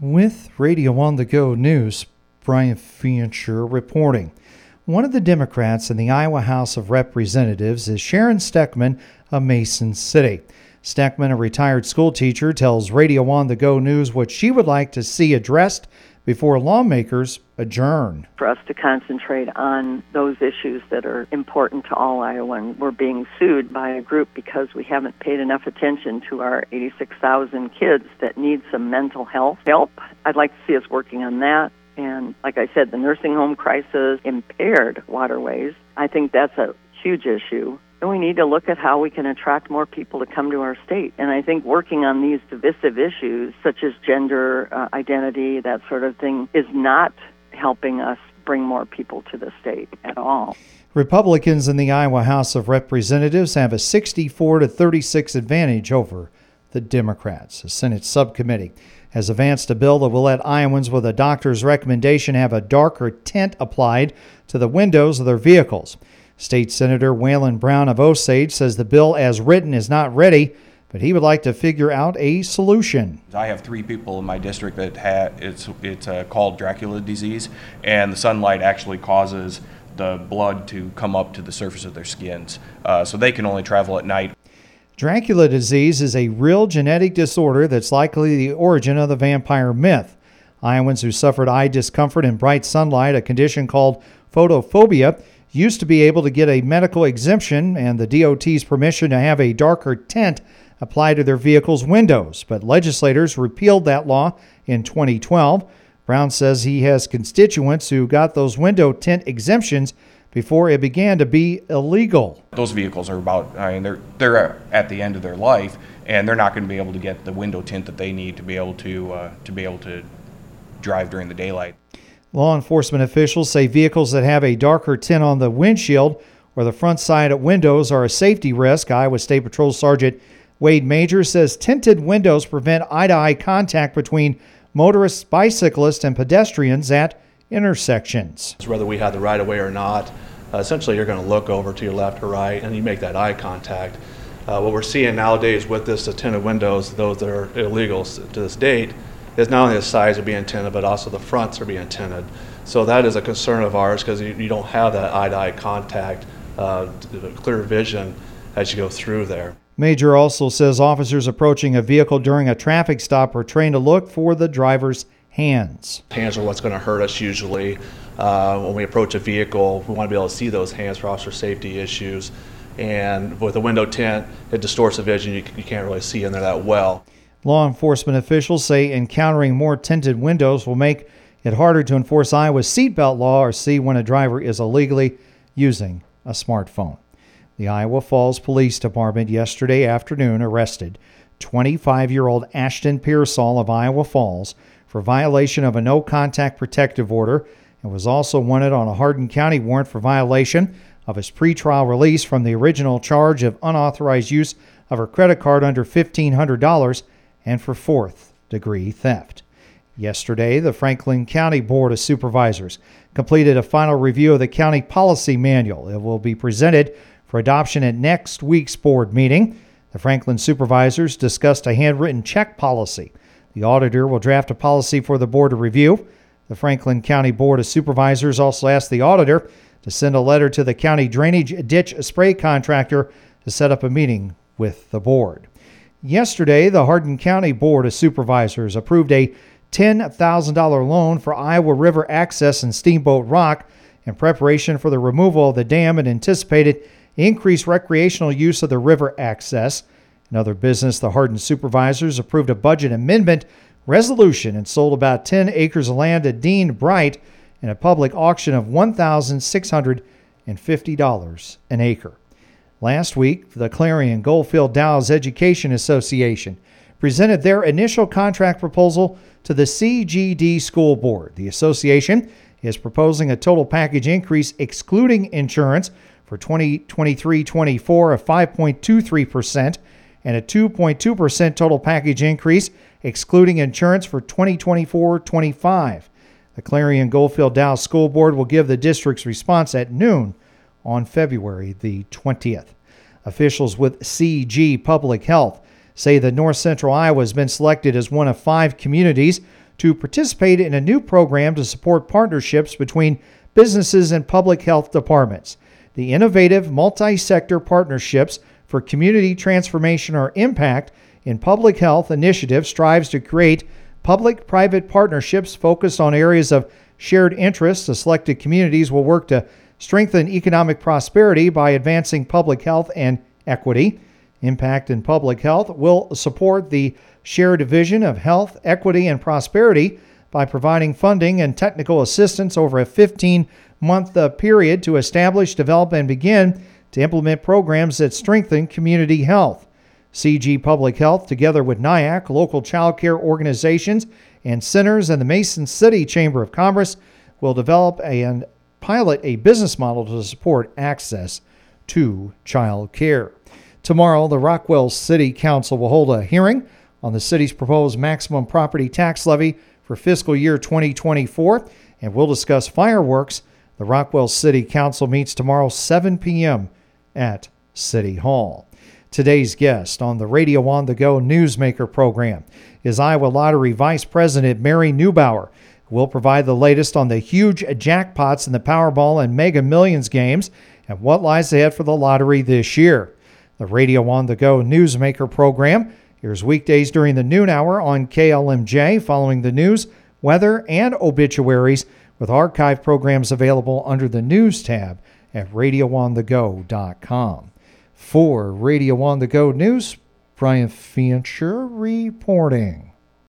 With Radio on the Go News, Brian Fancher reporting. One of the Democrats in the Iowa House of Representatives is Sharon Steckman of Mason City. Steckman, a retired school teacher, tells Radio on the Go News what she would like to see addressed before lawmakers adjourn. For us to concentrate on those issues that are important to all Iowans. We're being sued by a group because we haven't paid enough attention to our 86,000 kids that need some mental health help. I'd like to see us working on that. And like I said, the nursing home crisis, impaired waterways, I think that's a huge issue. And we need to look at how we can attract more people to come to our state. And I think working on these divisive issues, such as gender uh, identity, that sort of thing, is not helping us bring more people to the state at all. Republicans in the Iowa House of Representatives have a 64 to 36 advantage over the Democrats. The Senate subcommittee has advanced a bill that will let Iowans with a doctor's recommendation have a darker tint applied to the windows of their vehicles. State Senator Waylon Brown of Osage says the bill as written is not ready, but he would like to figure out a solution. I have three people in my district that have it's it's uh, called Dracula disease, and the sunlight actually causes the blood to come up to the surface of their skins, uh, so they can only travel at night. Dracula disease is a real genetic disorder that's likely the origin of the vampire myth. Iowans who suffered eye discomfort in bright sunlight, a condition called photophobia, used to be able to get a medical exemption and the DOT's permission to have a darker tint applied to their vehicle's windows, but legislators repealed that law in 2012. Brown says he has constituents who got those window tint exemptions before it began to be illegal. Those vehicles are about, I mean, they're, they're at the end of their life, and they're not going to be able to get the window tint that they need to be able to, uh, to be able to drive during the daylight. Law enforcement officials say vehicles that have a darker tint on the windshield or the front side of windows are a safety risk. Iowa State Patrol Sergeant Wade Major says tinted windows prevent eye to eye contact between motorists, bicyclists, and pedestrians at intersections. Whether we have the right of way or not, uh, essentially you're going to look over to your left or right and you make that eye contact. Uh, what we're seeing nowadays with this tinted windows, those that are illegal to this date, is not only the sides are being tinted, but also the fronts are being tinted. So that is a concern of ours because you, you, don't have that eye-to-eye contact, uh, clear vision as you go through there. Major also says officers approaching a vehicle during a traffic stop are trained to look for the driver's hands. Hands are what's going to hurt us usually. Uh, when we approach a vehicle, we want to be able to see those hands for officer safety issues. And with a window tint, it distorts the vision. You, you can't really see in there that well. Law enforcement officials say encountering more tinted windows will make it harder to enforce Iowa's seatbelt law or see when a driver is illegally using a smartphone. The Iowa Falls Police Department yesterday afternoon arrested 25 year old Ashton Pearsall of Iowa Falls for violation of a no contact protective order and was also wanted on a Hardin County warrant for violation of his pretrial release from the original charge of unauthorized use of her credit card under $1,500 and for fourth degree theft. Yesterday, the Franklin County Board of Supervisors completed a final review of the county policy manual. It will be presented for adoption at next week's board meeting. The Franklin supervisors discussed a handwritten check policy. The auditor will draft a policy for the board to review. The Franklin County Board of Supervisors also asked the auditor to send a letter to the county drainage ditch spray contractor to set up a meeting with the board. Yesterday, the Hardin County Board of Supervisors approved a $10,000 loan for Iowa River Access and Steamboat Rock in preparation for the removal of the dam and anticipated increased recreational use of the river access. In other business, the Hardin supervisors approved a budget amendment resolution and sold about 10 acres of land to Dean Bright in a public auction of $1,650 an acre. Last week, the Clarion Goldfield Dows Education Association presented their initial contract proposal to the CGD School Board. The association is proposing a total package increase excluding insurance for 2023 24 of 5.23% and a 2.2% total package increase excluding insurance for 2024 25. The Clarion Goldfield Dows School Board will give the district's response at noon on February the 20th. Officials with CG Public Health say that North Central Iowa has been selected as one of five communities to participate in a new program to support partnerships between businesses and public health departments. The innovative multi sector partnerships for community transformation or impact in public health initiative strives to create public private partnerships focused on areas of shared interest. The selected communities will work to strengthen economic prosperity by advancing public health and equity. Impact in Public Health will support the shared vision of health, equity, and prosperity by providing funding and technical assistance over a 15 month uh, period to establish, develop, and begin to implement programs that strengthen community health. CG Public Health, together with NIACC, local child care organizations, and centers, and the Mason City Chamber of Commerce, will develop and pilot a business model to support access to child care. Tomorrow, the Rockwell City Council will hold a hearing on the city's proposed maximum property tax levy for fiscal year 2024, and we'll discuss fireworks. The Rockwell City Council meets tomorrow, 7 p.m. at City Hall. Today's guest on the Radio on the Go Newsmaker program is Iowa Lottery Vice President Mary Neubauer. Will provide the latest on the huge jackpots in the Powerball and Mega Millions games and what lies ahead for the lottery this year. The Radio on the Go Newsmaker program airs weekdays during the noon hour on KLMJ, following the news, weather, and obituaries, with archive programs available under the News tab at RadioOnTheGo.com. For Radio on the Go News, Brian Fincher reporting.